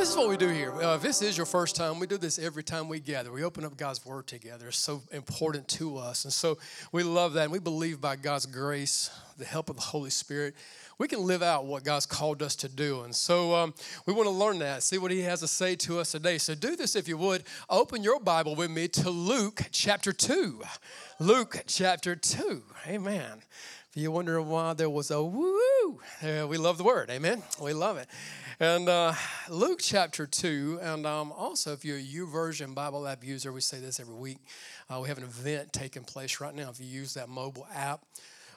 this is what we do here. Uh, if this is your first time, we do this every time we gather. We open up God's Word together. It's so important to us. And so we love that. And we believe by God's grace, the help of the Holy Spirit, we can live out what God's called us to do. And so um, we want to learn that, see what He has to say to us today. So do this if you would. Open your Bible with me to Luke chapter 2. Luke chapter 2. Amen. If you're wondering why there was a woo, uh, we love the word. Amen. We love it. And uh, Luke chapter 2, and um, also if you're a YouVersion Bible app user, we say this every week. Uh, we have an event taking place right now. If you use that mobile app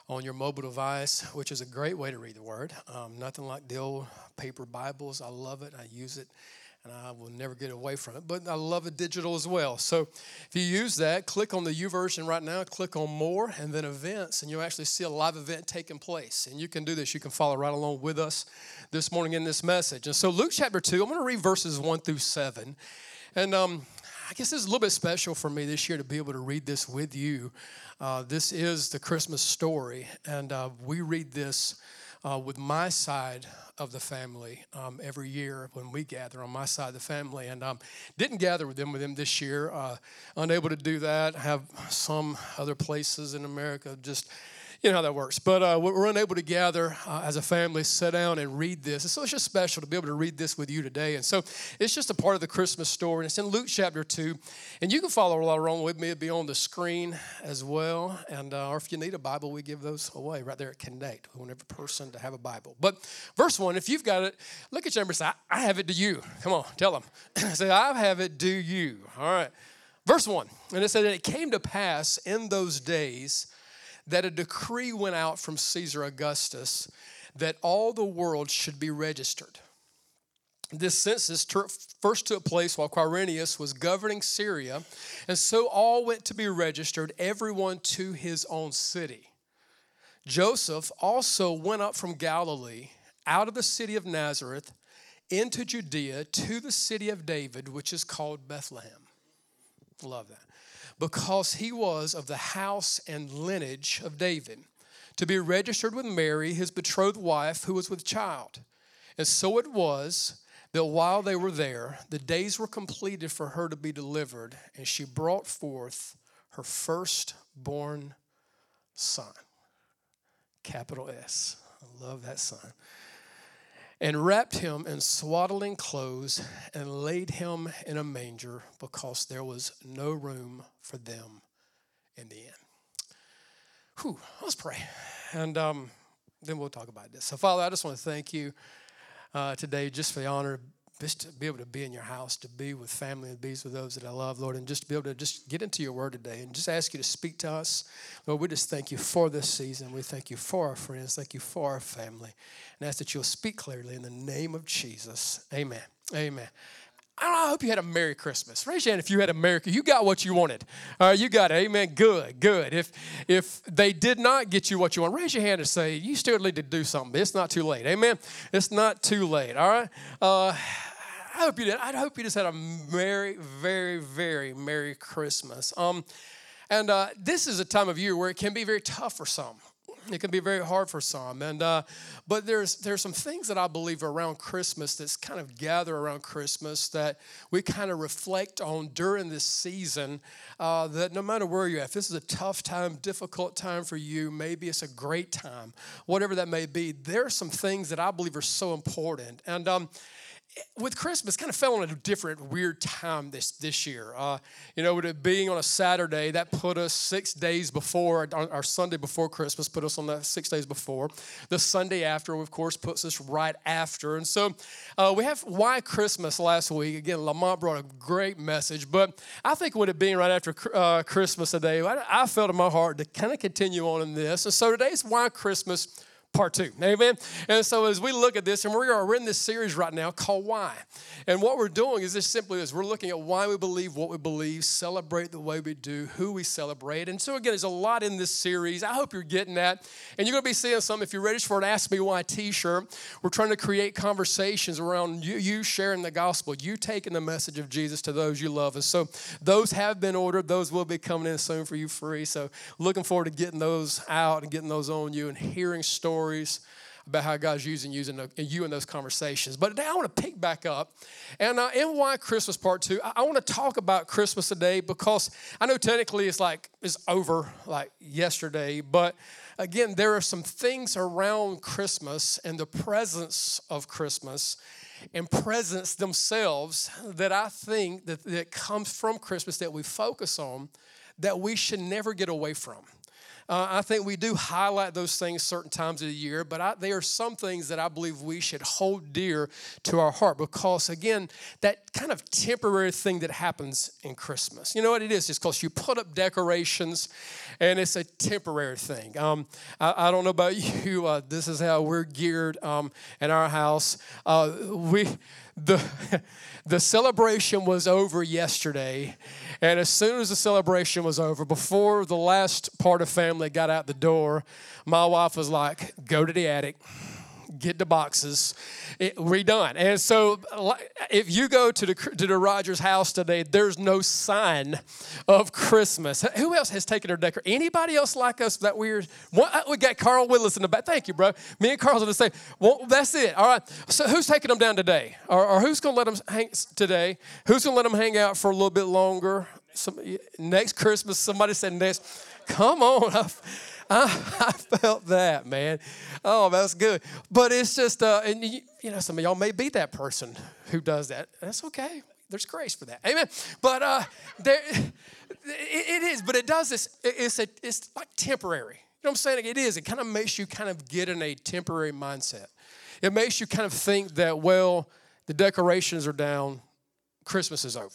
on your mobile device, which is a great way to read the word, um, nothing like the old paper Bibles. I love it, I use it and I will never get away from it. But I love it digital as well. So if you use that, click on the YouVersion right now, click on more, and then events, and you'll actually see a live event taking place. And you can do this. You can follow right along with us this morning in this message. And so Luke chapter 2, I'm going to read verses 1 through 7. And um, I guess this is a little bit special for me this year to be able to read this with you. Uh, this is the Christmas story, and uh, we read this uh, with my side of the family um, every year when we gather on my side of the family. And um, didn't gather with them with them this year. Uh, unable to do that. Have some other places in America just you know how that works. But uh, we're unable to gather uh, as a family, sit down and read this. And so it's just special to be able to read this with you today. And so it's just a part of the Christmas story. And it's in Luke chapter 2. And you can follow along with me. It'll be on the screen as well. And uh, or if you need a Bible, we give those away right there at Connect. We want every person to have a Bible. But verse 1, if you've got it, look at your neighbor and say, I have it to you. Come on, tell them. say, I have it, do you. All right. Verse 1, and it said, And it came to pass in those days that a decree went out from Caesar Augustus that all the world should be registered. This census first took place while Quirinius was governing Syria, and so all went to be registered, everyone to his own city. Joseph also went up from Galilee, out of the city of Nazareth, into Judea to the city of David, which is called Bethlehem. Love that because he was of the house and lineage of David, to be registered with Mary, his betrothed wife, who was with child. And so it was that while they were there, the days were completed for her to be delivered, and she brought forth her firstborn son. Capital S. I love that son and wrapped him in swaddling clothes and laid him in a manger because there was no room for them in the inn. Whew, let's pray. And um, then we'll talk about this. So, Father, I just want to thank you uh, today just for the honor just to be able to be in your house, to be with family and be with those that I love, Lord, and just to be able to just get into your word today and just ask you to speak to us. Lord, we just thank you for this season. We thank you for our friends. Thank you for our family. And ask that you'll speak clearly in the name of Jesus. Amen. Amen. I, hope you had a Merry Christmas. Raise your hand if you had a Merry You got what you wanted. All right, you got it. Amen. Good, good. If if they did not get you what you want, raise your hand and say, you still need to do something. It's not too late. Amen. It's not too late. All right. Uh, I hope you did. I hope you just had a merry, very, very Merry Christmas. Um, and uh, this is a time of year where it can be very tough for some. It can be very hard for some, and uh, but there's there's some things that I believe around Christmas that's kind of gather around Christmas that we kind of reflect on during this season. Uh, that no matter where you're at, this is a tough time, difficult time for you, maybe it's a great time, whatever that may be. There are some things that I believe are so important, and um, with Christmas, kind of fell on a different, weird time this this year. Uh, you know, with it being on a Saturday, that put us six days before our Sunday before Christmas, put us on that six days before. The Sunday after, of course, puts us right after. And so, uh, we have why Christmas last week. Again, Lamont brought a great message, but I think with it being right after uh, Christmas today, I, I felt in my heart to kind of continue on in this. And so today's why Christmas part two. Amen. And so as we look at this, and we are we're in this series right now called Why. And what we're doing is this simply is we're looking at why we believe what we believe, celebrate the way we do, who we celebrate. And so again, there's a lot in this series. I hope you're getting that. And you're going to be seeing some if you're ready for an Ask Me Why t-shirt. We're trying to create conversations around you, you sharing the gospel, you taking the message of Jesus to those you love. And so those have been ordered. Those will be coming in soon for you free. So looking forward to getting those out and getting those on you and hearing stories stories about how God's using, you in those conversations. But today I want to pick back up. And uh, Why Christmas Part 2, I, I want to talk about Christmas today because I know technically it's like it's over like yesterday, but again, there are some things around Christmas and the presence of Christmas and presents themselves that I think that, that comes from Christmas that we focus on that we should never get away from. Uh, I think we do highlight those things certain times of the year, but I, there are some things that I believe we should hold dear to our heart because, again, that kind of temporary thing that happens in Christmas. You know what it is? It's because you put up decorations and it's a temporary thing. Um, I, I, don't know about you, uh, this is how we're geared um, in our house. Uh, we, the, the celebration was over yesterday and as soon as the celebration was over, before the last part of family got out the door, my wife was like, go to the attic get the boxes it, redone. And so, if you go to the to the Rogers house today, there's no sign of Christmas. Who else has taken their decor? Anybody else like us? That weird. Uh, we got Carl Willis in the back. Thank you, bro. Me and Carl's gonna say, well, that's it. All right. So, who's taking them down today? Or, or who's gonna let them hang today? Who's gonna let them hang out for a little bit longer? Some, next Christmas, somebody said next. Come on. I, I felt that, man. Oh, that's good. But it's just, uh, and you, you know, some of y'all may be that person who does that. That's okay. There's grace for that. Amen. But uh, there, it, it is. But it does this. It's a, it's like temporary. You know what I'm saying? It is. It kind of makes you kind of get in a temporary mindset. It makes you kind of think that, well, the decorations are down, Christmas is over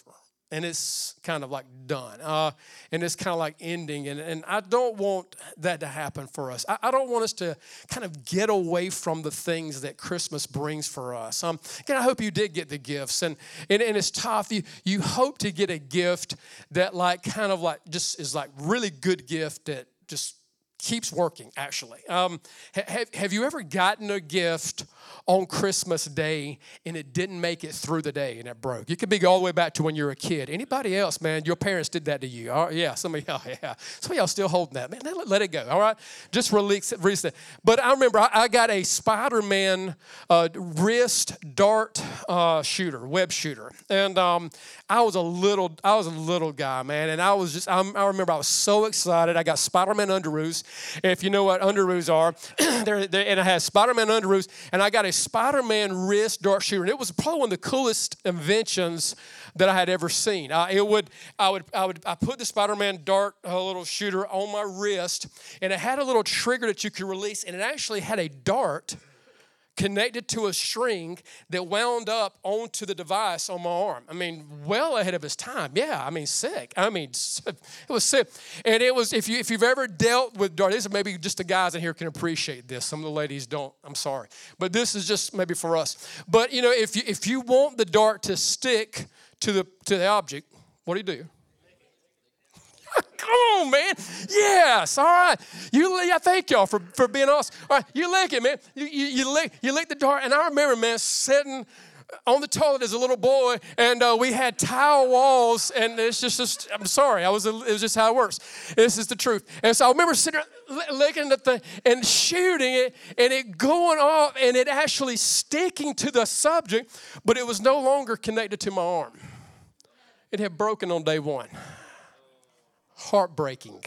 and it's kind of like done uh, and it's kind of like ending and, and i don't want that to happen for us. I, I, don't want us to kind of get away from the things that christmas brings for us. Um, again i hope you did get the gifts and, and, and it's tough. You, you hope to get a gift that like kind of like just is like really good gift that just keeps working actually um, have, have you ever gotten a gift on Christmas Day and it didn't make it through the day and it broke. You could be all the way back to when you were a kid. Anybody else, man, your parents did that to you. Oh, yeah, some of y'all, yeah. Some of y'all still holding that. Man, let, let it go, all right? Just release it. Release it. But I remember I, I got a Spider-Man uh, wrist dart uh, shooter, web shooter. And um, I was a little, I was a little guy, man. And I was just, I'm, i remember I was so excited. I got Spider-Man underoos. If you know what underoos are, they're, they're, and I had Spider-Man underoos, and I got a Spider Man wrist dart shooter. And it was probably one of the coolest inventions that I had ever seen. I, it would, I would, I would, I put the Spider Man dart a uh, little shooter on my wrist, and it had a little trigger that you could release, and it actually had a dart connected to a string that wound up onto the device on my arm. I mean, well ahead of his time. Yeah, I mean, sick. I mean, it was sick. And it was, if, you, if you've ever dealt with this maybe just the guys in here can appreciate this. Some of the ladies don't. I'm sorry. But this is just maybe for us. But, you know, if you, if you want the dart to stick to the, to the object, what do you do? Come on, man. Yes. All right. You, yeah, thank y'all for, for being awesome. All right. You lick it, man. You, you, you, lick, you lick the dart. And I remember, man, sitting on the toilet as a little boy, and uh, we had tile walls, and it's just, just I'm sorry, I was, it was just how it works. This is the truth. And so I remember sitting licking the thing and shooting it, and it going off, and it actually sticking to the subject, but it was no longer connected to my arm. It had broken on day one heartbreaking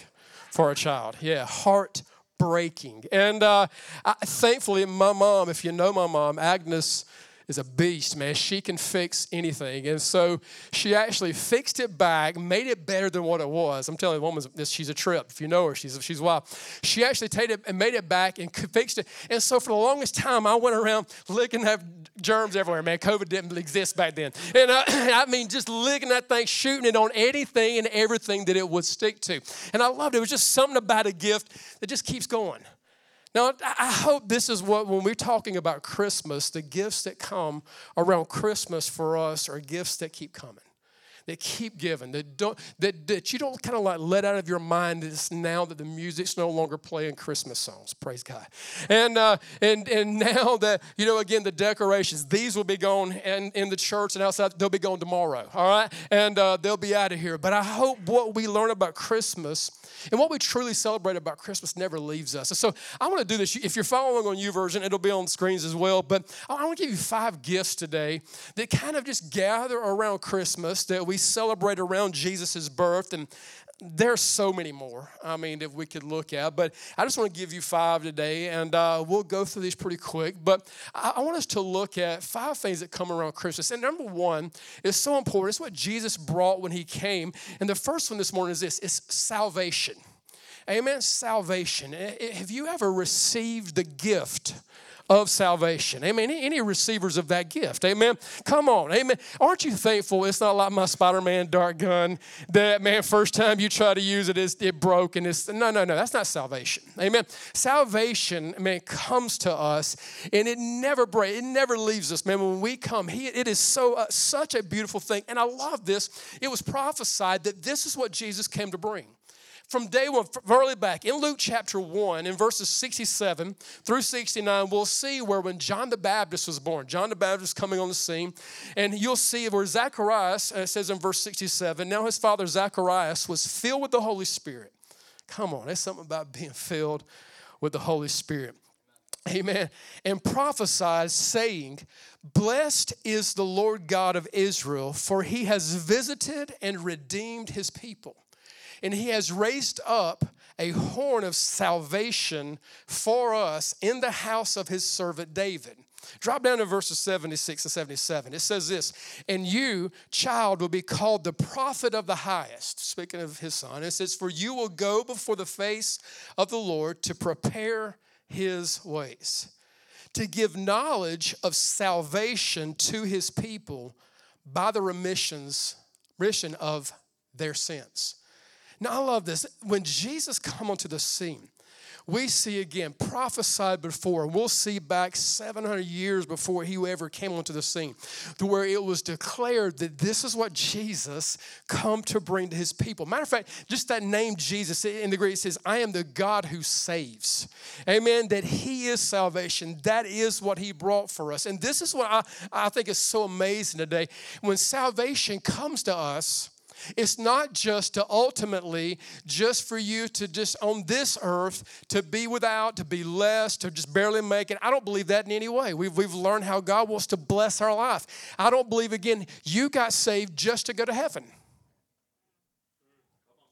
for a child. Yeah, heartbreaking. And uh, I, thankfully, my mom, if you know my mom, Agnes, is a beast, man. She can fix anything. And so she actually fixed it back, made it better than what it was. I'm telling you, the woman, she's a trip. If you know her, she's, she's wild. She actually it and made it back and fixed it. And so for the longest time, I went around licking that germs everywhere, man. COVID didn't exist back then. And uh, I mean, just licking that thing, shooting it on anything and everything that it would stick to. And I loved it. It was just something about a gift that just keeps going Now, I hope this is what, when we're talking about Christmas, the gifts that come around Christmas for us are gifts that keep coming that keep giving, that don't that, that you don't kind of like let out of your mind this now that the music's no longer playing Christmas songs. Praise God. And uh, and and now that you know again the decorations, these will be gone and in the church and outside, they'll be gone tomorrow. All right, and uh, they'll be out of here. But I hope what we learn about Christmas and what we truly celebrate about Christmas never leaves us. So I want to do this. If you're following on YouVersion, it'll be on screens as well. But I want to give you five gifts today that kind of just gather around Christmas that we celebrate around Jesus' birth. And there's so many more, I mean, that we could look at. But I just want to give you five today, and uh, we'll go through these pretty quick. But I, I, want us to look at five things that come around Christmas. And number one is so important. It's what Jesus brought when he came. And the first one this morning is this it's salvation. Amen. Salvation. Have you ever received the gift of salvation. Amen. Any, receivers of that gift. Amen. Come on. Amen. Aren't you thankful it's not like my Spider Man dart gun that, man, first time you try to use it, it broke and it's, no, no, no. That's not salvation. Amen. Salvation, man, comes to us and it never breaks, it never leaves us, man. When we come, he, it is so, uh, such a beautiful thing. And I love this. It was prophesied that this is what Jesus came to bring from day one, early back in Luke chapter 1, in verses 67 through 69, we'll see where when John the Baptist was born, John the Baptist coming on the scene, and you'll see where Zacharias, uh, it says in verse 67, now his father Zacharias was filled with the Holy Spirit. Come on, there's something about being filled with the Holy Spirit. Amen. And prophesied, saying, Blessed is the Lord God of Israel, for he has visited and redeemed his people and he has raised up a horn of salvation for us in the house of his servant David. Drop down to verses 76 and 77. It says this, and you, child, will be called the prophet of the highest. Speaking of his son, it says, For you will go before the face of the Lord to prepare his ways, to give knowledge of salvation to his people by the remissions, remission of their sins. Now, I love this. When Jesus come onto the scene, we see again prophesied before, we'll see back 700 years before he ever came onto the scene, to where it was declared that this is what Jesus come to bring to his people. Matter of fact, just that name Jesus in the Greek says, I am the God who saves. Amen. That he is salvation. That is what he brought for us. And this is what I, I think is so amazing today. When salvation comes to us, it's not just to ultimately, just for you to just on this earth to be without, to be less, to just barely make it. I don't believe that in any way. We've, we've learned how God wants to bless our life. I don't believe, again, you got saved just to go to heaven.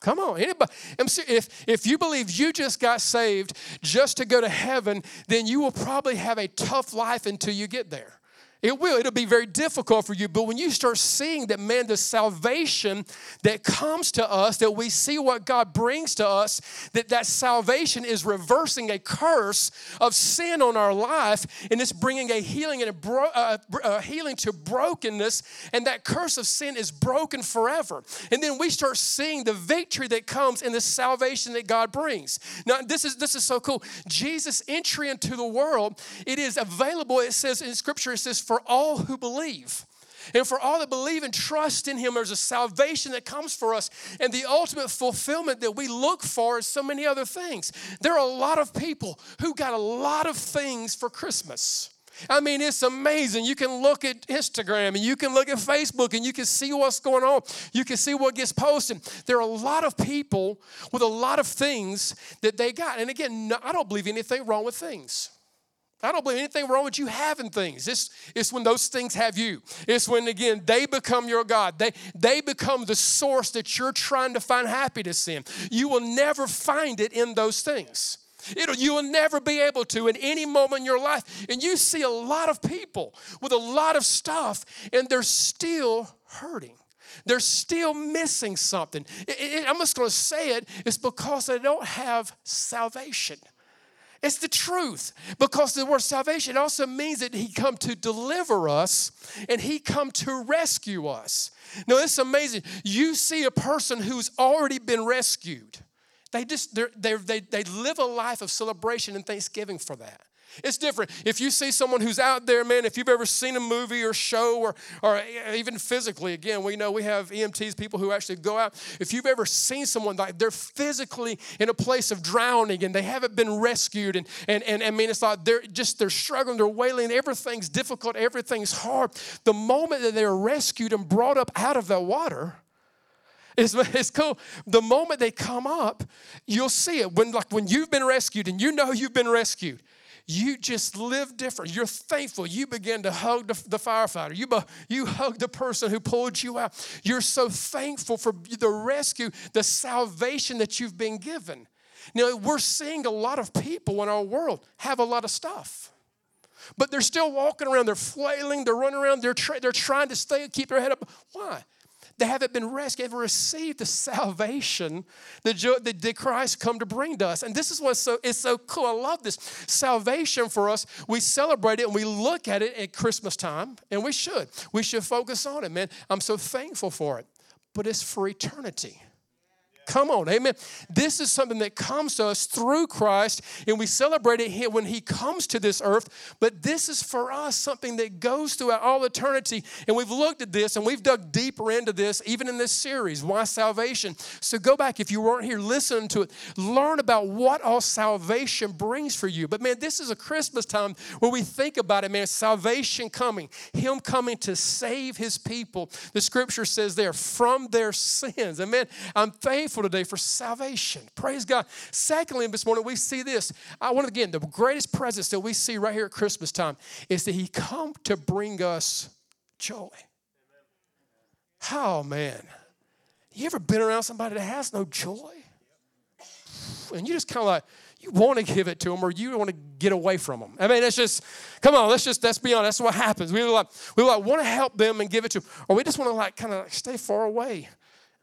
Come on, anybody. If, if you believe you just got saved just to go to heaven, then you will probably have a tough life until you get there. It will. It'll be very difficult for you. But when you start seeing that, man, the salvation that comes to us, that we see what God brings to us, that that salvation is reversing a curse of sin on our life, and it's bringing a healing and a, bro- uh, a healing to brokenness, and that curse of sin is broken forever. And then we start seeing the victory that comes in the salvation that God brings. Now, this is this is so cool. Jesus' entry into the world, it is available. It says in Scripture, it says for all who believe. And for all that believe and trust in Him, there's a salvation that comes for us. And the ultimate fulfillment that we look for is so many other things. There are a lot of people who got a lot of things for Christmas. I mean, it's amazing. You can look at Instagram and you can look at Facebook and you can see what's going on. You can see what gets posted. There are a lot of people with a lot of things that they got. And again, I don't believe anything wrong with things. I don't believe anything wrong with you having things. It's, it's when those things have you. It's when, again, they become your God. They, they become the source that you're trying to find happiness in. You will never find it in those things. It'll, you will never be able to in any moment in your life. And you see a lot of people with a lot of stuff, and they're still hurting. They're still missing something. It, it, I'm just going to say it. It's because they don't have salvation. It's the truth because the word salvation also means that he come to deliver us and he come to rescue us. Now it's amazing. You see a person who's already been rescued. They just they they they live a life of celebration and thanksgiving for that. It's different. If you see someone who's out there, man, if you've ever seen a movie or show or, or even physically, again, we know we have EMTs, people who actually go out. If you've ever seen someone like they're physically in a place of drowning and they haven't been rescued, and, and, and I mean, it's like they're just, they're struggling, they're wailing, everything's difficult, everything's hard. The moment that they're rescued and brought up out of the water, it's, it's cool. The moment they come up, you'll see it. When like when you've been rescued and you know you've been rescued, you just live different. You're thankful. You begin to hug the, the firefighter. You, you hug the person who pulled you out. You're so thankful for the rescue, the salvation that you've been given. Now, we're seeing a lot of people in our world have a lot of stuff. But they're still walking around, they're flailing, they're running around, they're, tra- they're trying to stay, keep their head up. Why? They haven't been rescued, haven't received the salvation that, that Christ come to bring to us. And this is what's so it's so cool. I love this. Salvation for us, we celebrate it and we look at it at Christmas time, and we should. We should focus on it, man. I'm so thankful for it. But it's for eternity. Come on, amen. This is something that comes to us through Christ, and we celebrate it when He comes to this earth. But this is for us something that goes throughout all eternity. And we've looked at this and we've dug deeper into this, even in this series, Why Salvation. So go back if you weren't here, listen to it, learn about what all salvation brings for you. But man, this is a Christmas time where we think about it, man, salvation coming, Him coming to save His people. The scripture says there, from their sins. Amen. I'm thankful today for salvation. Praise God. Secondly, this morning we see this. I want again, the greatest presence that we see right here at Christmas time is that He come to bring us joy. Oh man. You ever been around somebody that has no joy? And you just kind of like, you want to give it to them or you want to get away from them. I mean, that's just, come on, let's just, let's be honest. That's what happens. We like, we like want to help them and give it to them, or we just want to like kind of like stay far away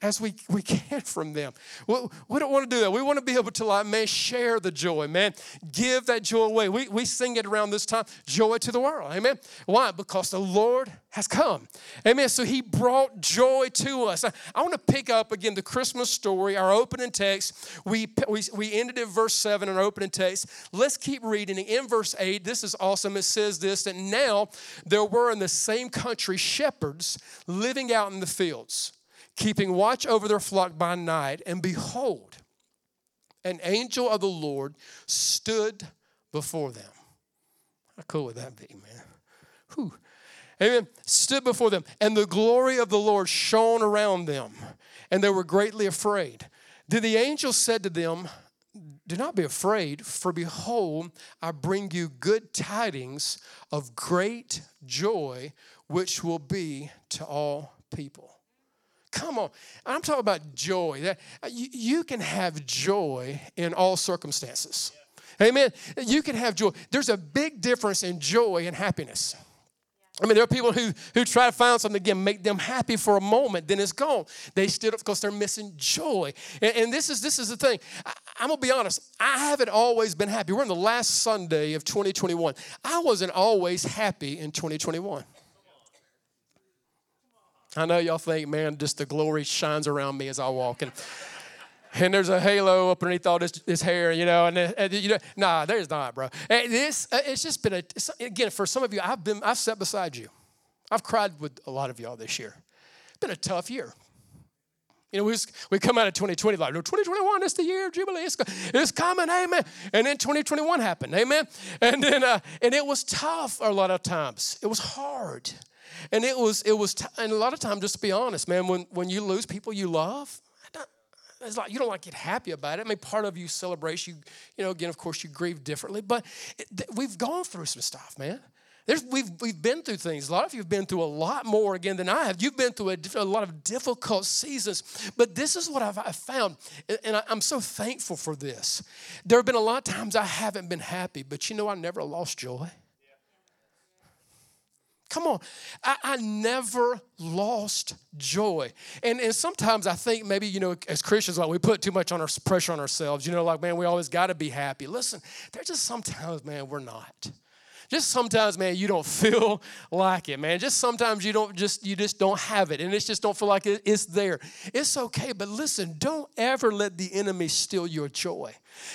as we, we can from them. We, we don't want to do that. We want to be able to, like, man, share the joy, man. Give that joy away. We, we sing it around this time joy to the world. Amen. Why? Because the Lord has come. Amen. So he brought joy to us. I, I want to pick up again the Christmas story, our opening text. We, we, we ended at verse 7 in our opening text. Let's keep reading. In verse 8, this is awesome. It says this that now there were in the same country shepherds living out in the fields keeping watch over their flock by night, and behold, an angel of the Lord stood before them. How cool would that be, man? Whew. Amen. Stood before them, and the glory of the Lord shone around them, and they were greatly afraid. Then the angel said to them, Do not be afraid, for behold, I bring you good tidings of great joy, which will be to all people. Come on. I'm talking about joy. That uh, you, can have joy in all circumstances. Amen. You can have joy. There's a big difference in joy and happiness. I mean, there are people who, who try to find something again, make them happy for a moment, then it's gone. They stood up because they're missing joy. And, and, this is this is the thing. I, I'm gonna be honest. I haven't always been happy. We're in the last Sunday of 2021. I wasn't always happy in 2021. I know y'all think, man, just the glory shines around me as I walk. And, and there's a halo up underneath all this, this hair, you know, and, and you know, nah, there's not, bro. And this, uh, it's just been a, again, for some of you, I've been, I've sat beside you. I've cried with a lot of y'all this year. It's been a tough year. You know, we, just, we come out of 2020 like, no, 2021 is the year of Jubilee. It's, it's coming, amen. And then 2021 happened, amen. And then, uh, and it was tough a lot of times. It was hard. And it was, it was, t- and a lot of times, just to be honest, man, when, when you lose people you love, it's like you don't like get happy about it. I mean, part of you celebrates. You, you know, again, of course, you grieve differently. But it, we've gone through some stuff, man. There's, we've, we've been through things. A lot of you have been through a lot more again than I have. You've been through a, a lot of difficult seasons. But this is what I've, I've found, and I, I'm so thankful for this. There have been a lot of times I haven't been happy, but you know, I never lost joy. Come on. I, I, never lost joy. And, and sometimes I think maybe, you know, as Christians, like we put too much on our pressure on ourselves. You know, like, man, we always got to be happy. Listen, there's just sometimes, man, we're not. Just sometimes, man, you don't feel like it, man. Just sometimes you don't just you just don't have it, and it just don't feel like it, it's there. It's okay, but listen, don't ever let the enemy steal your joy.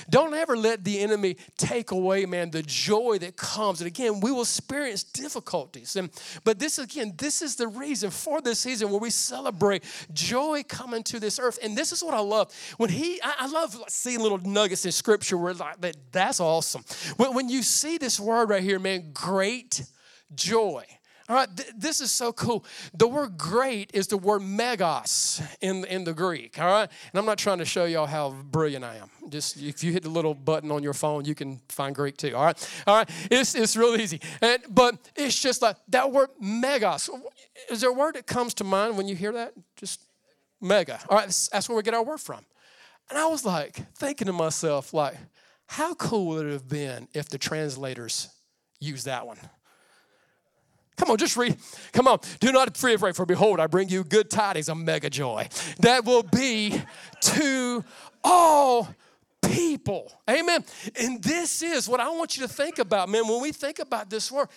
Don't ever let the enemy take away, man, the joy that comes. And again, we will experience difficulties. And but this again, this is the reason for this season where we celebrate joy coming to this earth. And this is what I love. When he, I, I love seeing little nuggets in scripture where like that, that's awesome. When, when you see this word right here, man, great joy. All right, th- this is so cool. The word great is the word megas in, in the Greek. All right, and I'm not trying to show y'all how brilliant I am. Just if you hit the little button on your phone, you can find Greek too. All right, all right, it's, it's real easy. And, but it's just like that word megas. Is there a word that comes to mind when you hear that? Just mega. All right, that's where we get our word from. And I was like thinking to myself, like, how cool would it have been if the translators used that one? Come on, just read. Come on. Do not be afraid, for behold, I bring you good tidings of mega joy that will be to all people. Amen. And this is what I want you to think about, man. When we think about this word,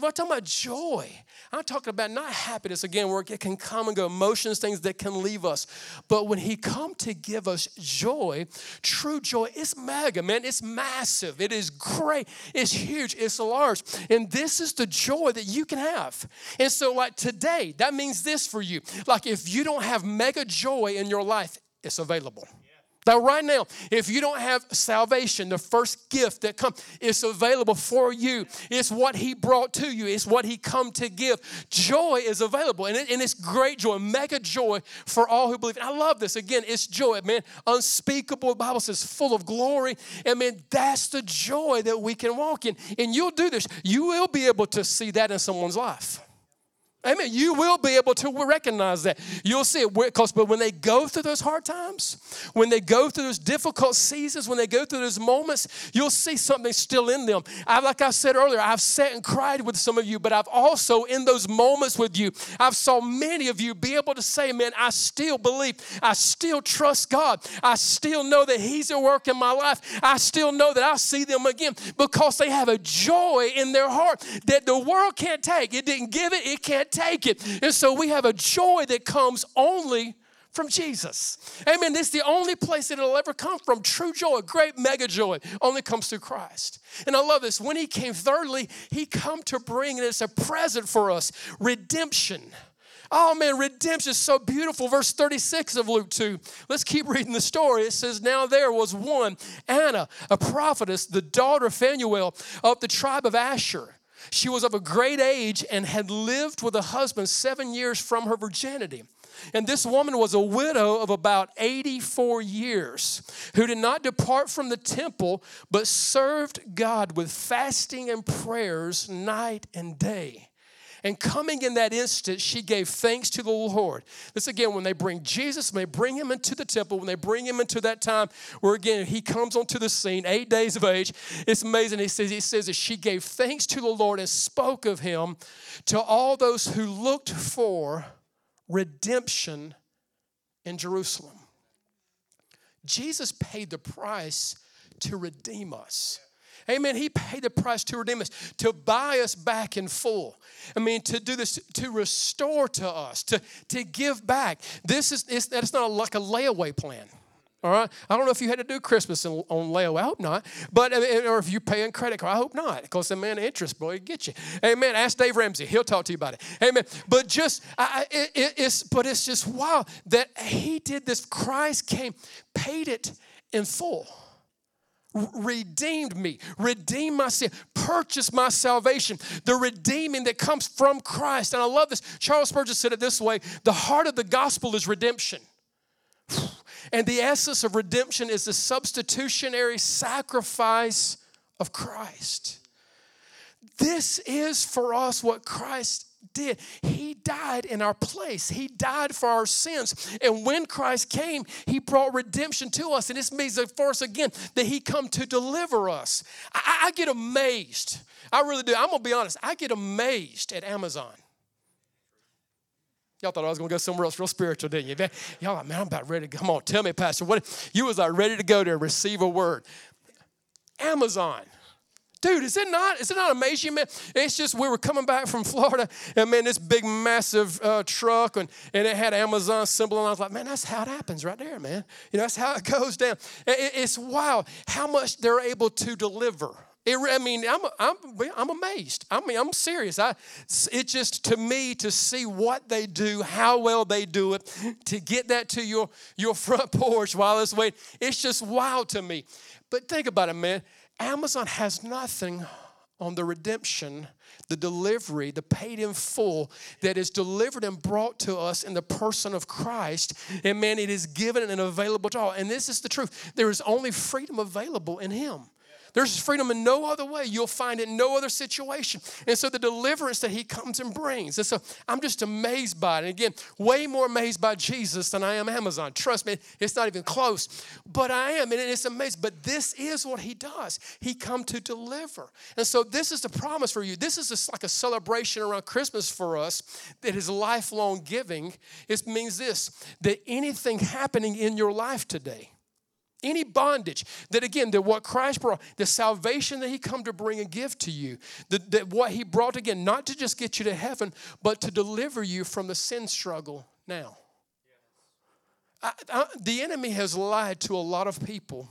we're talking about joy. I'm talking about not happiness again, where it can come and go, emotions, things that can leave us. But when He come to give us joy, true joy, it's mega, man. It's massive. It is great. It's huge. It's large. And this is the joy that you can have. And so, like today, that means this for you. Like if you don't have mega joy in your life, it's available. Now, right now, if you don't have salvation, the first gift that comes, it's available for you. It's what He brought to you. It's what He come to give. Joy is available, and, it, and it's great joy, mega joy for all who believe. And I love this. Again, it's joy, man. Unspeakable. The Bible says full of glory. And man, that's the joy that we can walk in. And you'll do this. You will be able to see that in someone's life. Amen. You will be able to recognize that. You'll see it because, but when they go through those hard times, when they go through those difficult seasons, when they go through those moments, you'll see something still in them. I, like I said earlier, I've sat and cried with some of you, but I've also in those moments with you, I've saw many of you be able to say, "Man, I still believe. I still trust God. I still know that He's at work in my life. I still know that I'll see them again because they have a joy in their heart that the world can't take. It didn't give it. It can't take it. And so we have a joy that comes only from Jesus. Amen. This is the only place that it'll ever come from. True joy, great mega joy, only comes through Christ. And I love this. When he came, thirdly, he come to bring, and it's a present for us, redemption. Oh man, redemption is so beautiful. Verse 36 of Luke 2. Let's keep reading the story. It says, Now there was one, Anna, a prophetess, the daughter of Phanuel of the tribe of Asher. She was of a great age and had lived with a husband seven years from her virginity. And this woman was a widow of about 84 years who did not depart from the temple, but served God with fasting and prayers night and day. And coming in that instant, she gave thanks to the Lord. This again, when they bring Jesus, when they bring him into the temple, when they bring him into that time where again he comes onto the scene, eight days of age, it's amazing. He says, he says that she gave thanks to the Lord and spoke of him to all those who looked for redemption in Jerusalem. Jesus paid the price to redeem us. Amen. He paid the price to redeem us, to buy us back in full. I mean, to do this, to restore to us, to, to give back. This is, it's, that's not like a layaway plan. All right. I don't know if you had to do Christmas on layaway. I hope not. But or if you pay in credit card, I hope not. Because the man interest, boy, get you. Amen. Ask Dave Ramsey. He'll talk to you about it. Amen. But just I, it, it's but it's just wow that he did this. Christ came, paid it in full redeemed me, redeemed my sin, purchased my salvation, the redeeming that comes from Christ. And I love this. Charles Spurgeon said it this way the heart of the gospel is redemption. And the essence of redemption is the substitutionary sacrifice of Christ. This is for us what Christ did. He died in our place. He died for our sins. And when Christ came, He brought redemption to us. And this means for us again that He come to deliver us. I, I get amazed. I really do. I'm gonna be honest. I get amazed at Amazon. Y'all thought I was gonna go somewhere else real spiritual, didn't you? Y'all like, man, I'm about ready to. Come on, tell me, Pastor. What you was like ready to go there, receive a word. Amazon. Dude, is it not? Is it not amazing, man? It's just we were coming back from Florida, and man, this big, massive uh, truck, and, and it had Amazon symbol, and I was like, man, that's how it happens right there, man. You know, that's how it goes down. It, it's wild how much they're able to deliver. It, I mean, I'm, I'm, I'm amazed. I mean, I'm serious. I, it's just to me to see what they do, how well they do it, to get that to your, your front porch while it's waiting. It's just wild to me. But think about it, man. Amazon has nothing on the redemption, the delivery, the paid in full that is delivered and brought to us in the person of Christ. And man, it is given and available to all. And this is the truth there is only freedom available in Him. There's freedom in no other way. You'll find it in no other situation. And so the deliverance that he comes and brings. And so I'm just amazed by it. And again, way more amazed by Jesus than I am Amazon. Trust me, it's not even close. But I am, and it's amazing. But this is what he does. He come to deliver. And so this is the promise for you. This is just like a celebration around Christmas for us that is lifelong giving. It means this that anything happening in your life today, any bondage that again that what christ brought the salvation that he come to bring and give to you that, that what he brought again not to just get you to heaven but to deliver you from the sin struggle now. I, I, the enemy has lied to a lot of people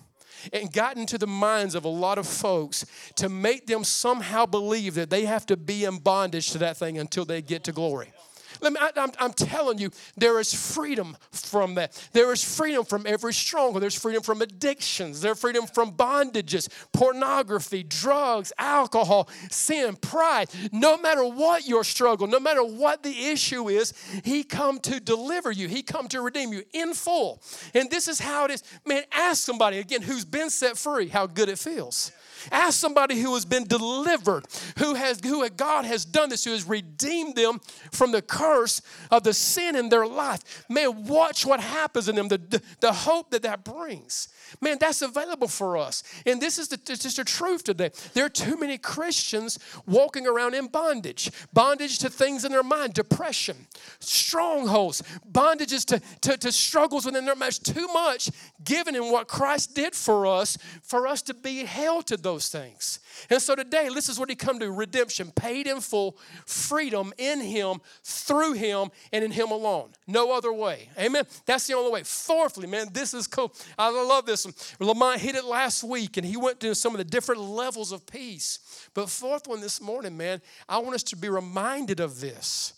and gotten to the minds of a lot of folks to make them somehow believe that they have to be in bondage to that thing until they get to glory let me, I, am I'm telling you, there is freedom from that. There is freedom from every stronghold. There's freedom from addictions. There's freedom from bondages, pornography, drugs, alcohol, sin, pride. No matter what your struggle, no matter what the issue is, He come to deliver you. He come to redeem you in full. And this is how it is. Man, ask somebody again who's been set free how good it feels. Ask somebody who has been delivered, who has who God has done this, who has redeemed them from the curse of the sin in their life. Man, watch what happens in them, the, the, the hope that that brings. Man, that's available for us. And this is the, just the truth today. There are too many Christians walking around in bondage bondage to things in their mind, depression, strongholds, bondages to, to, to struggles within their mind. Too much given in what Christ did for us, for us to be held to those things. And so today, this is what he come to redemption, paid in full, freedom in him, through him, and in him alone. No other way. Amen. That's the only way. Fourthly, man, this is cool. I love this one. Lamont hit it last week, and he went to some of the different levels of peace. But fourth one this morning, man, I want us to be reminded of this.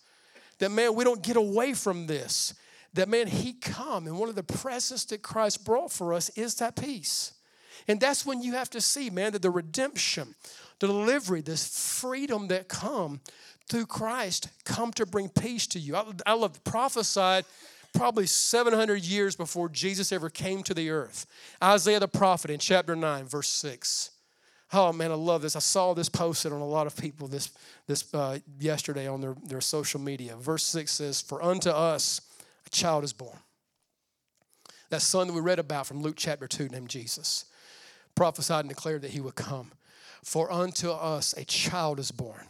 That man, we don't get away from this. That man, he come, and one of the presents that Christ brought for us is that peace. And that's when you have to see, man, that the redemption, the delivery, this freedom that come through Christ come to bring peace to you. I, I love prophesied probably 700 years before Jesus ever came to the earth. Isaiah the prophet in chapter 9, verse 6. Oh man, I love this. I saw this posted on a lot of people this, this uh, yesterday on their, their social media. Verse 6 says, For unto us a child is born. That son that we read about from Luke chapter 2 named Jesus prophesied and declared that he would come. For unto us a child is born,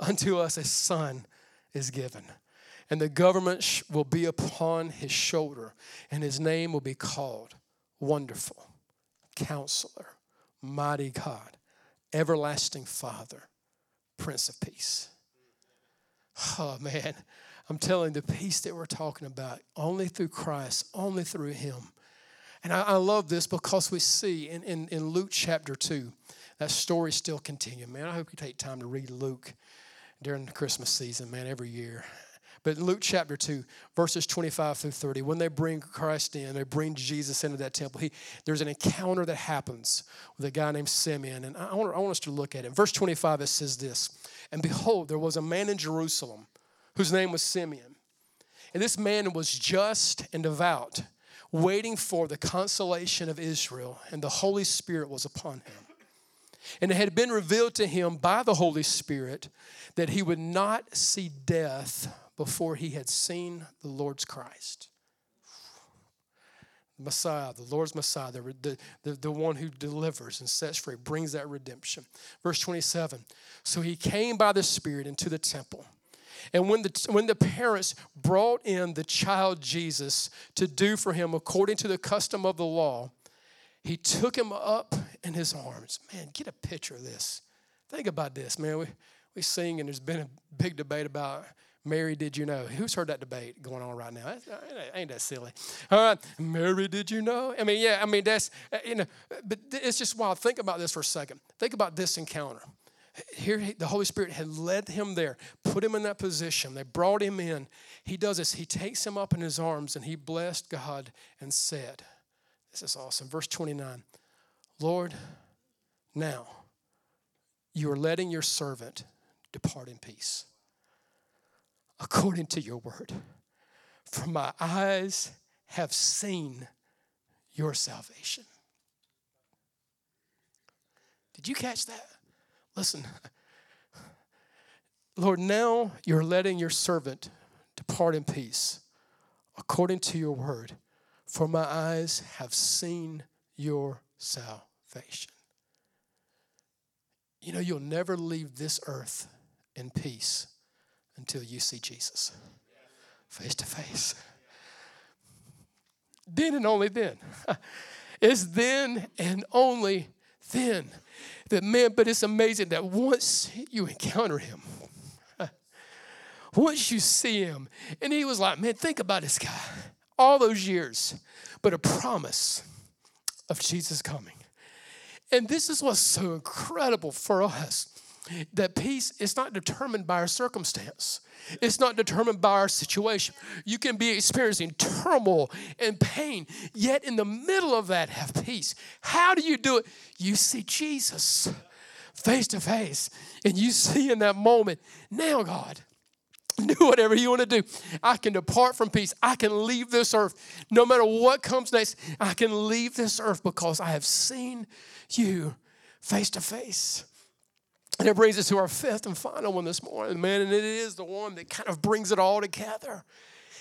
unto us a son is given. And the government will be upon his shoulder, and his name will be called Wonderful, Counselor, Mighty God, Everlasting Father, Prince of Peace. Oh man, I'm telling the peace that we're talking about, only through Christ, only through Him and I, I love this because we see in, in, in Luke chapter 2, that story still continuing. Man, I hope you take time to read Luke during the Christmas season, man, every year. But Luke chapter 2, verses 25 through 30, when they bring Christ in, they bring Jesus into that temple, he, there's an encounter that happens with a guy named Simeon. And I want, I want us to look at it. verse 25, it says this And behold, there was a man in Jerusalem whose name was Simeon. And this man was just and devout waiting for the consolation of Israel, and the Holy Spirit was upon him. And it had been revealed to him by the Holy Spirit that he would not see death before he had seen the Lord's Christ. Messiah, the Lord's Messiah, the, the, the one who delivers and sets free, brings that redemption. Verse 27 So he came by the Spirit into the temple. And when the, when the parents brought in the child Jesus to do for him according to the custom of the law, he took him up in his arms. Man, get a picture of this. Think about this, man. We, we sing, and there's been a big debate about Mary, did you know? Who's heard that debate going on right now? Ain't that silly? All right, Mary, did you know? I mean, yeah, I mean, that's, uh, you know, but it's just wild. Think about this for a second. Think about this encounter. Here, the Holy Spirit had led him there, put him in that position. They brought him in. He does this. He takes him up in his arms and he blessed God and said, This is awesome. Verse 29 Lord, now you are letting your servant depart in peace according to your word. For my eyes have seen your salvation. Did you catch that? Listen, Lord, now you're letting your servant depart in peace according to your word. For my eyes have seen your salvation. You know, you'll never leave this earth in peace until you see Jesus face to face. Then and only then. it's then and only then that man, but it's amazing that once you encounter him, once you see him, and he was like, man, think about this guy. All those years, but a promise of Jesus coming. And this is what's so incredible for us that peace is not determined by our circumstance. It's not determined by our situation. You can be experiencing turmoil and pain, yet in the middle of that, have peace. How do you do it? You see Jesus face to face, and you see in that moment, now, God, do whatever you want to do. I can depart from peace. I can leave this earth. No matter what comes next, I can leave this earth because I have seen you face to face. And it brings us to our fifth and final one this morning, man, and it is the one that kind of brings it all together.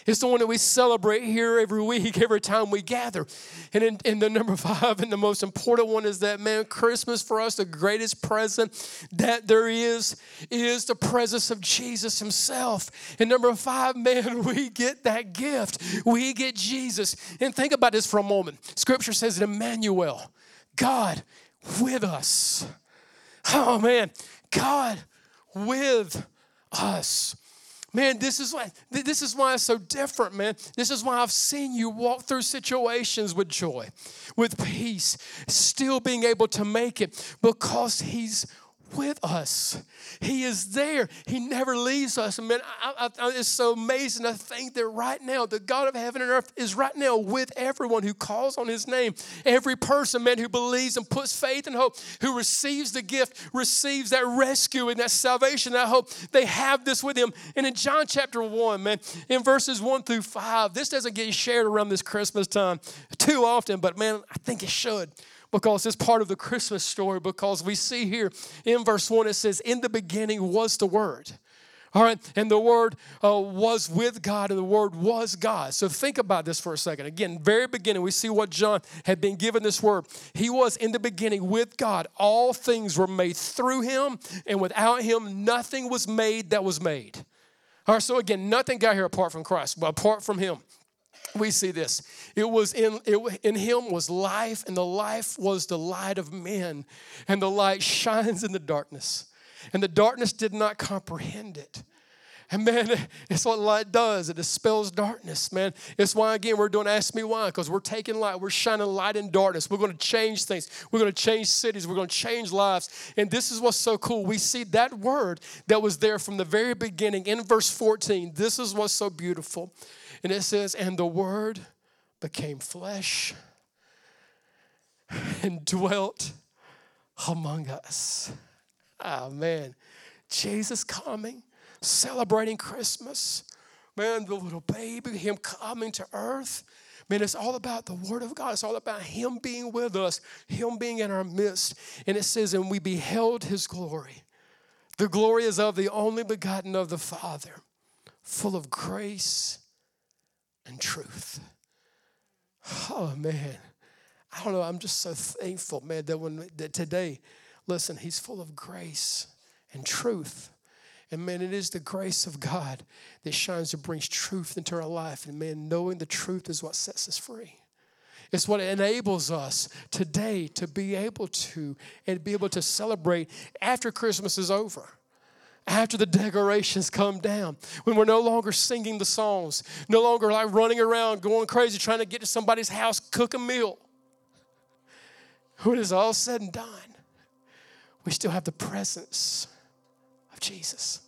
It's the one that we celebrate here every week, every time we gather. And in, the number five, and the most important one is that, man, Christmas for us, the greatest present that there is, is the presence of Jesus Himself. And number five, man, we get that gift. We get Jesus. And think about this for a moment. Scripture says that Emmanuel, God with us. Oh man, God with us. Man, this is why this is why it's so different, man. This is why I've seen you walk through situations with joy, with peace, still being able to make it because he's with us. He is there. He never leaves us. I mean, I, I, it's so amazing to think that right now, the God of heaven and earth is right now with everyone who calls on His name. Every person, man, who believes and puts faith and hope, who receives the gift, receives that rescue and that salvation, that hope. They have this with Him. And in John chapter 1, man, in verses 1 through 5, this doesn't get shared around this Christmas time too often, but man, I think it should because it's part of the Christmas story. Because we see here in verse 1, it says, In the beginning was the Word. All right, and the Word uh, was with God, and the Word was God. So think about this for a second. Again, very beginning, we see what John had been given this word. He was in the beginning with God. All things were made through Him, and without Him, nothing was made that was made. All right, so again, nothing got here apart from Christ, but apart from Him we see this. It was in, it, in him was life, and the life was the light of men, and the light shines in the darkness, and the darkness did not comprehend it. And man, it's what light does. It dispels darkness, man. It's why, again, we're doing Ask Me Why, because we're taking light, we're shining light in darkness. We're going to change things. We're going to change cities. We're going to change lives. And this is what's so cool. We see that word that was there from the very beginning in verse 14. This is what's so beautiful. And it says, And the Word became flesh and dwelt among us. Oh, man. Jesus coming, celebrating Christmas. Man, the little baby, Him coming to earth. Man, it's all about the Word of God. It's all about Him being with us, Him being in our midst. And it says, And we beheld His glory. The glory is of the only begotten of the Father, full of grace and truth. Oh man, I don't know. I'm just so thankful, man, that when that today, listen, he's full of grace and truth. And man, it is the grace of God that shines and brings truth into our life. And man, knowing the truth is what sets us free. It's what enables us today to be able to and be able to celebrate after Christmas is over. After the decorations come down, when we're no longer singing the songs, no longer like running around going crazy trying to get to somebody's house, cook a meal. When it's all said and done, we still have the presence of Jesus.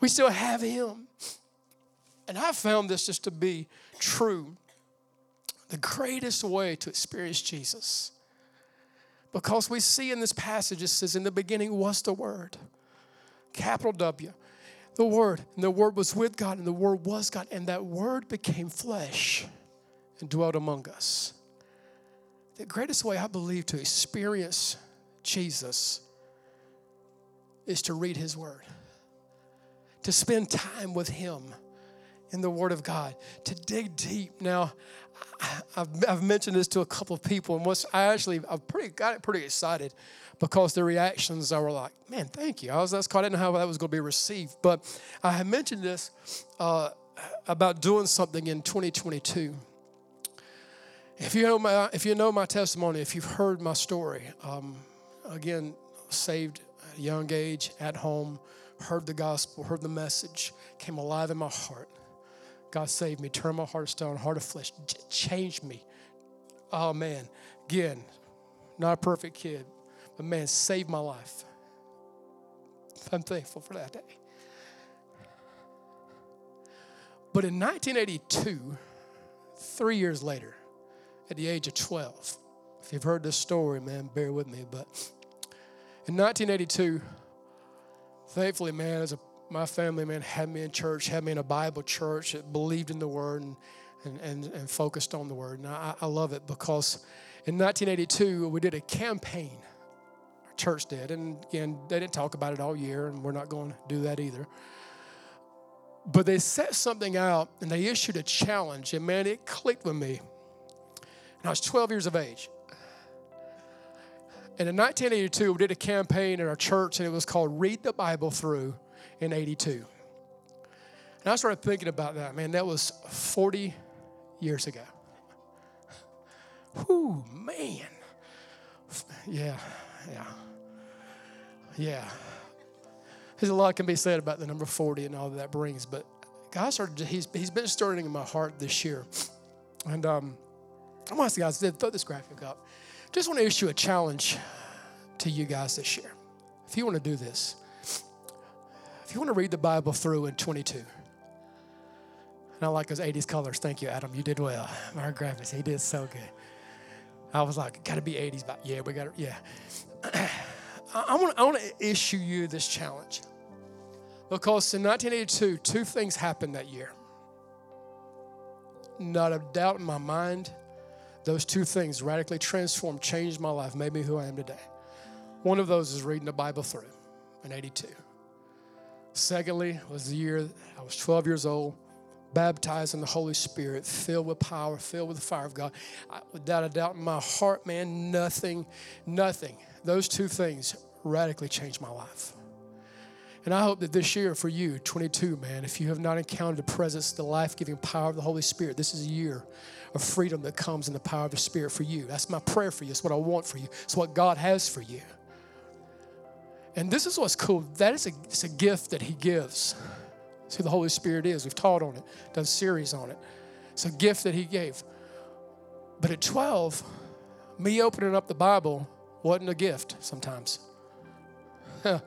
We still have Him. And I found this just to be true the greatest way to experience Jesus. Because we see in this passage, it says, In the beginning was the Word, capital W, the Word. And the Word was with God, and the Word was God. And that Word became flesh and dwelt among us. The greatest way I believe to experience Jesus is to read His Word, to spend time with Him in the Word of God, to dig deep. Now, I've, I've mentioned this to a couple of people, and what's I actually I've pretty got it pretty excited because the reactions I were like, "Man, thank you." I was that's I didn't know how that was going to be received, but I had mentioned this uh, about doing something in 2022. If you know my if you know my testimony, if you've heard my story, um, again, saved at a young age at home, heard the gospel, heard the message, came alive in my heart. God saved me, turn my heart stone, heart of flesh, change me. Oh man, again, not a perfect kid, but man, saved my life. I'm thankful for that day. But in 1982, three years later, at the age of 12, if you've heard this story, man, bear with me. But in 1982, thankfully, man, as a my family, man, had me in church, had me in a Bible church that believed in the Word and, and, and, and focused on the Word. And I, I love it because in 1982, we did a campaign. Our church did. And again, they didn't talk about it all year, and we're not going to do that either. But they set something out and they issued a challenge, and man, it clicked with me. And I was 12 years of age. And in 1982, we did a campaign in our church, and it was called Read the Bible Through in 82. And I started thinking about that, man, that was 40 years ago. Whew, man. Yeah, yeah. Yeah. There's a lot can be said about the number 40 and all that, brings, but God started, he's, he's been stirring in my heart this year. And um, I'm going to guys, throw this graphic up. Just want to issue a challenge to you guys this year. If you want to do this, you want to read the Bible through in 22, and I like those 80s colors. Thank you, Adam. You did well. Our graphics, he did so good. I was like, got to be 80s, but yeah, we got to, yeah. I want, I want to issue you this challenge because in 1982, two things happened that year. Not a doubt in my mind, those two things radically transformed, changed my life, made me who I am today. One of those is reading the Bible through in 82. Secondly, was the year I was 12 years old, baptized in the Holy Spirit, filled with power, filled with the fire of God. I, without a doubt in my heart, man, nothing, nothing. Those two things radically changed my life. And I hope that this year for you, 22, man, if you have not encountered the presence, the life giving power of the Holy Spirit, this is a year of freedom that comes in the power of the Spirit for you. That's my prayer for you. It's what I want for you. It's what God has for you. And this is what's cool. That is a, it's a gift that He gives. See, the Holy Spirit is. We've taught on it, done series on it. It's a gift that He gave. But at 12, me opening up the Bible wasn't a gift sometimes. and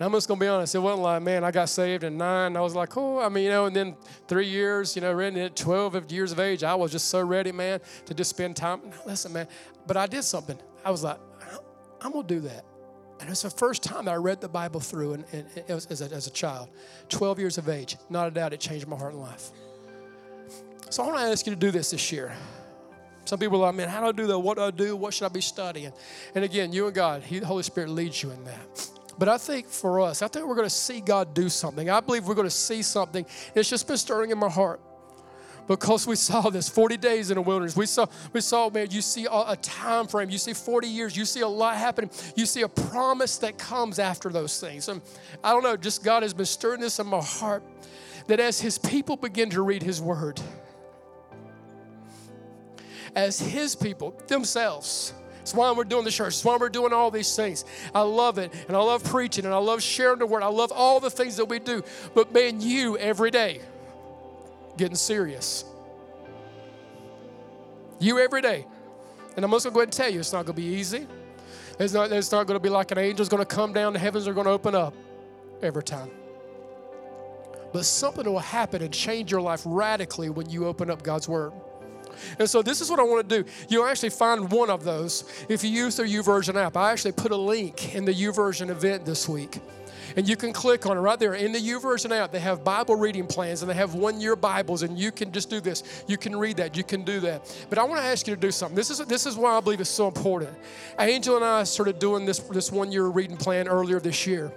I'm just gonna be honest, it wasn't like, man, I got saved at nine. I was like, oh, I mean, you know, and then three years, you know, ready at 12 years of age, I was just so ready, man, to just spend time. Listen, man, but I did something. I was like, I'm gonna do that. And it's the first time that I read the Bible through and, and was as, a, as a child, 12 years of age. Not a doubt it changed my heart and life. So I want to ask you to do this this year. Some people are like, man, how do I do that? What do I do? What should I be studying? And again, you and God, he, the Holy Spirit leads you in that. But I think for us, I think we're going to see God do something. I believe we're going to see something. It's just been stirring in my heart because we saw this 40 days in the wilderness. We saw, we saw, man, you see a, time frame. You see 40 years. You see a lot happening. You see a promise that comes after those things. And I don't know, just God has been stirring this in my heart that as His people begin to read His Word, as His people themselves. That's why we're doing the church. That's why we're doing all these things. I love it, and I love preaching, and I love sharing the word. I love all the things that we do. But man, you every day getting serious. You every day. And I'm also going to tell you, it's not going to be easy. It's not, it's not going to be like an angel's going to come down, the heavens are going to open up every time. But something will happen and change your life radically when you open up God's Word. And so this is what I want to do. You'll actually find one of those if you use their YouVersion app. I actually put a link in the YouVersion event this week. And you can click on it right there in the YouVersion app. They have Bible reading plans and they have one year Bibles, and you can just do this. You can read that. You can do that. But I want to ask you to do something. This is, this is why I believe it's so important. Angel and I started doing this, this one year reading plan earlier this year.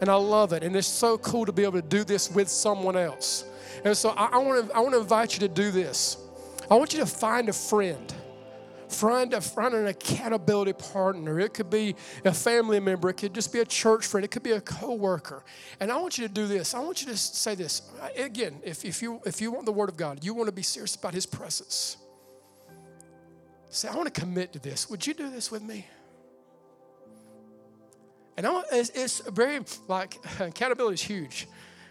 And I love it. And it's so cool to be able to do this with someone else. And so I, I want to I want to invite you to do this. I want you to find a friend. Find, a, find an accountability partner. It could be a family member. It could just be a church friend. It could be a coworker. And I want you to do this. I want you to say this. Again, if, if, you, if you want the Word of God, you want to be serious about His presence. Say, I want to commit to this. Would you do this with me? And I, it's, it's very, like, accountability is huge.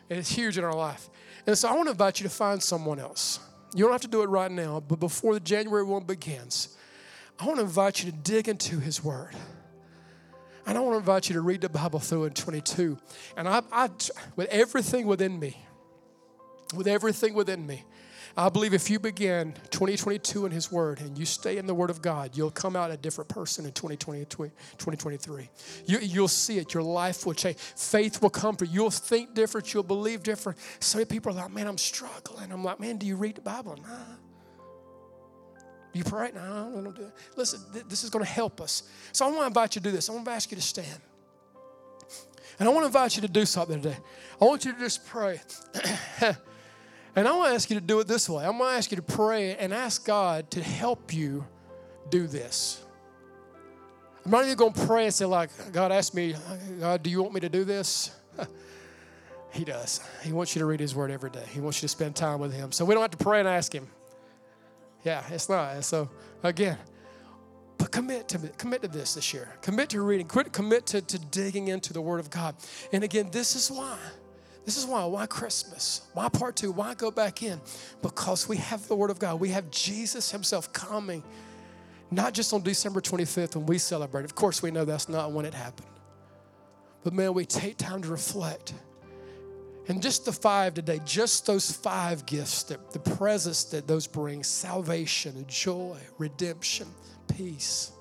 It's huge in our life. And so I want to invite you to find someone else. You don't have to do it right now, but before the January 1 begins, I want to invite you to dig into His Word. And I want to invite you to read the Bible through in 22. And I, I, with everything within me, with everything within me, I believe if you begin 2022 in His Word and you stay in the Word of God, you'll come out a different person in 2020, 2023. You, will see it. Your life will change. Faith will come for you. You'll think different. You'll believe different. So people are like, man, I'm struggling. I'm like, man, do you read the Bible? Nah. You pray? No, I don't do it. Listen, th- this is going to help us. So I want to invite you to do this. I want to ask you to stand. And I want to invite you to do something today. I want you to just pray. And I want to ask you to do it this way. I'm going to ask you to pray and ask God to help you do this. I'm not even going to pray and say, like, God asked me, God, do you want me to do this? he does. He wants you to read His Word every day. He wants you to spend time with Him. So we don't have to pray and ask Him. Yeah, it's not. So again, but commit to commit to this this year. Commit to reading. Commit to, to digging into the Word of God. And again, this is why. This is why. Why Christmas? Why part two? Why go back in? Because we have the Word of God. We have Jesus Himself coming, not just on December 25th when we celebrate. Of course, we know that's not when it happened. But man, we take time to reflect. And just the five today, just those five gifts, that, the presence that those bring salvation, joy, redemption, peace,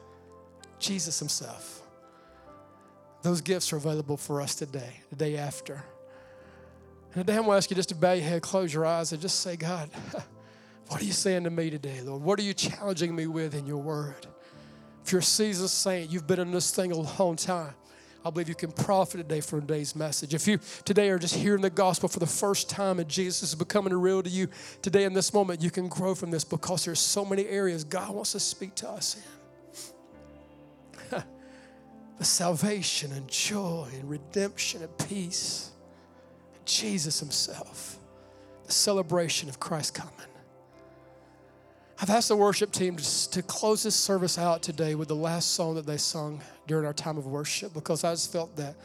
Jesus Himself. Those gifts are available for us today, the day after. And today I'm going to ask you just to bow your head, close your eyes, and just say, God, what are you saying to me today, Lord? What are you challenging me with in your word? If you're a seasoned saint, you've been in this thing a long time. I believe you can profit today from today's message. If you today are just hearing the gospel for the first time and Jesus is becoming real to you today in this moment, you can grow from this because there's so many areas God wants to speak to us in. the salvation and joy and redemption and peace. Jesus Himself, the celebration of Christ coming. I've asked the worship team to close this service out today with the last song that they sung during our time of worship because I just felt that,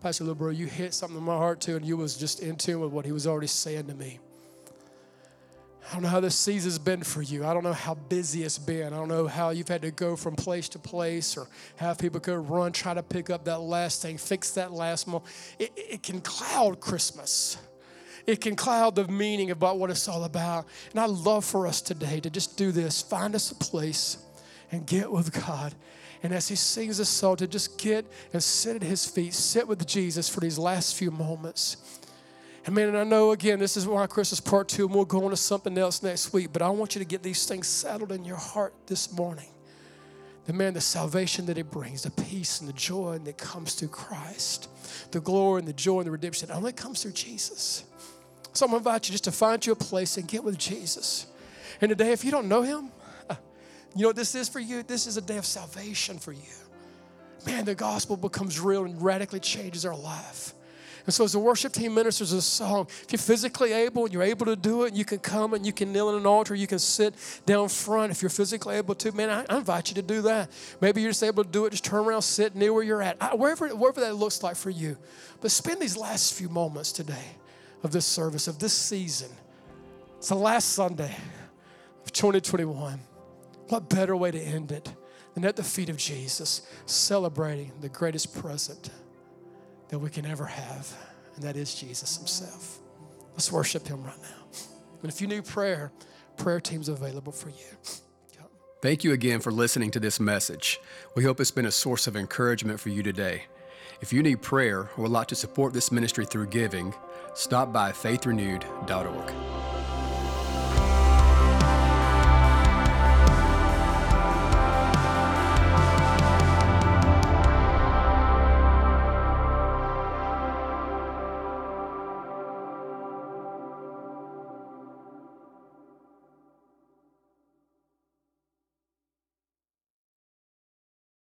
Pastor Lilbro, you hit something in my heart too, and you was just in tune with what he was already saying to me. I don't know how this season's been for you. I don't know how busy it's been. I don't know how you've had to go from place to place or have people go run, try to pick up that last thing, fix that last moment. It, it can cloud Christmas. It can cloud the meaning about what it's all about. And I love for us today to just do this find us a place and get with God. And as He sings this song, to just get and sit at His feet, sit with Jesus for these last few moments. And man, and I know again, this is why Christmas part two, and we'll go on to something else next week, but I want you to get these things settled in your heart this morning. The man, the salvation that it brings, the peace and the joy that comes through Christ, the glory and the joy and the redemption that only comes through Jesus. So I'm gonna invite you just to find you a place and get with Jesus. And today, if you don't know him, you know what this is for you? This is a day of salvation for you. Man, the gospel becomes real and radically changes our life. And so, as the worship team ministers a song, if you're physically able and you're able to do it, you can come and you can kneel in an altar, you can sit down front. If you're physically able to, man, I, I invite you to do that. Maybe you're just able to do it, just turn around, sit near where you're at, I, wherever, wherever that looks like for you. But spend these last few moments today of this service, of this season. It's the last Sunday of 2021. What better way to end it than at the feet of Jesus, celebrating the greatest present that we can ever have, and that is Jesus Himself. Let's worship Him right now. And if you need prayer, prayer team's available for you. Thank you again for listening to this message. We hope it's been a source of encouragement for you today. If you need prayer or would like to support this ministry through giving, stop by faithrenewed.org.